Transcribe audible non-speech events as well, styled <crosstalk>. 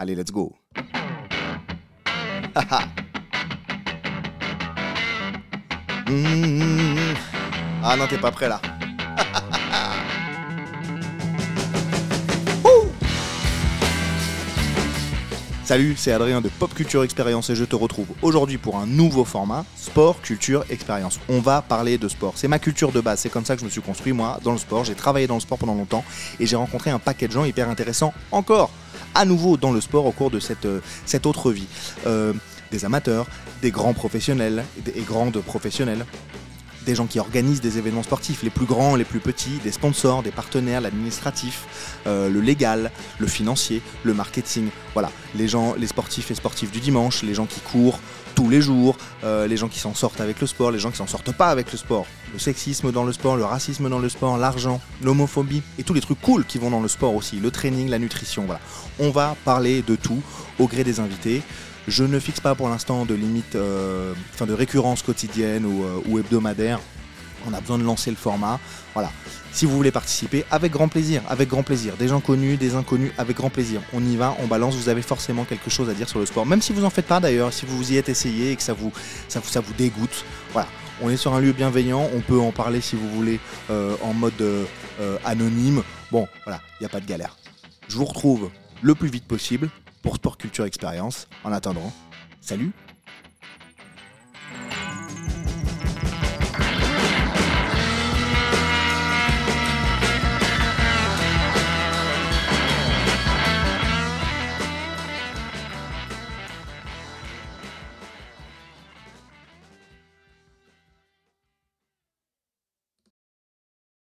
Allez, let's go. <laughs> Mmh. Ah non, t'es pas prêt là. <laughs> Salut, c'est Adrien de Pop Culture Expérience et je te retrouve aujourd'hui pour un nouveau format, Sport, Culture, Expérience. On va parler de sport. C'est ma culture de base, c'est comme ça que je me suis construit moi dans le sport. J'ai travaillé dans le sport pendant longtemps et j'ai rencontré un paquet de gens hyper intéressants encore à nouveau dans le sport au cours de cette, euh, autre vie. Euh, des amateurs, des grands professionnels et grandes professionnels, des gens qui organisent des événements sportifs, les plus grands, les plus petits, des sponsors, des partenaires, l'administratif, euh, le légal, le financier, le marketing. Voilà, les gens, les sportifs et sportifs du dimanche, les gens qui courent tous les jours, euh, les gens qui s'en sortent avec le sport, les gens qui s'en sortent pas avec le sport, le sexisme dans le sport, le racisme dans le sport, l'argent, l'homophobie et tous les trucs cool qui vont dans le sport aussi, le training, la nutrition. Voilà, on va parler de tout au gré des invités. Je ne fixe pas pour l'instant de limite, euh, enfin de récurrence quotidienne ou, euh, ou, hebdomadaire. On a besoin de lancer le format. Voilà. Si vous voulez participer, avec grand plaisir, avec grand plaisir. Des gens connus, des inconnus, avec grand plaisir. On y va, on balance. Vous avez forcément quelque chose à dire sur le sport, même si vous en faites pas d'ailleurs, si vous y êtes essayé et que ça vous, vous dégoûte. Voilà. On est sur un lieu bienveillant. On peut en parler si vous voulez euh, en mode anonyme. Bon, voilà, il n'y a pas de galère. Je vous retrouve le plus vite possible pour Sport Culture Expérience. En attendant, salut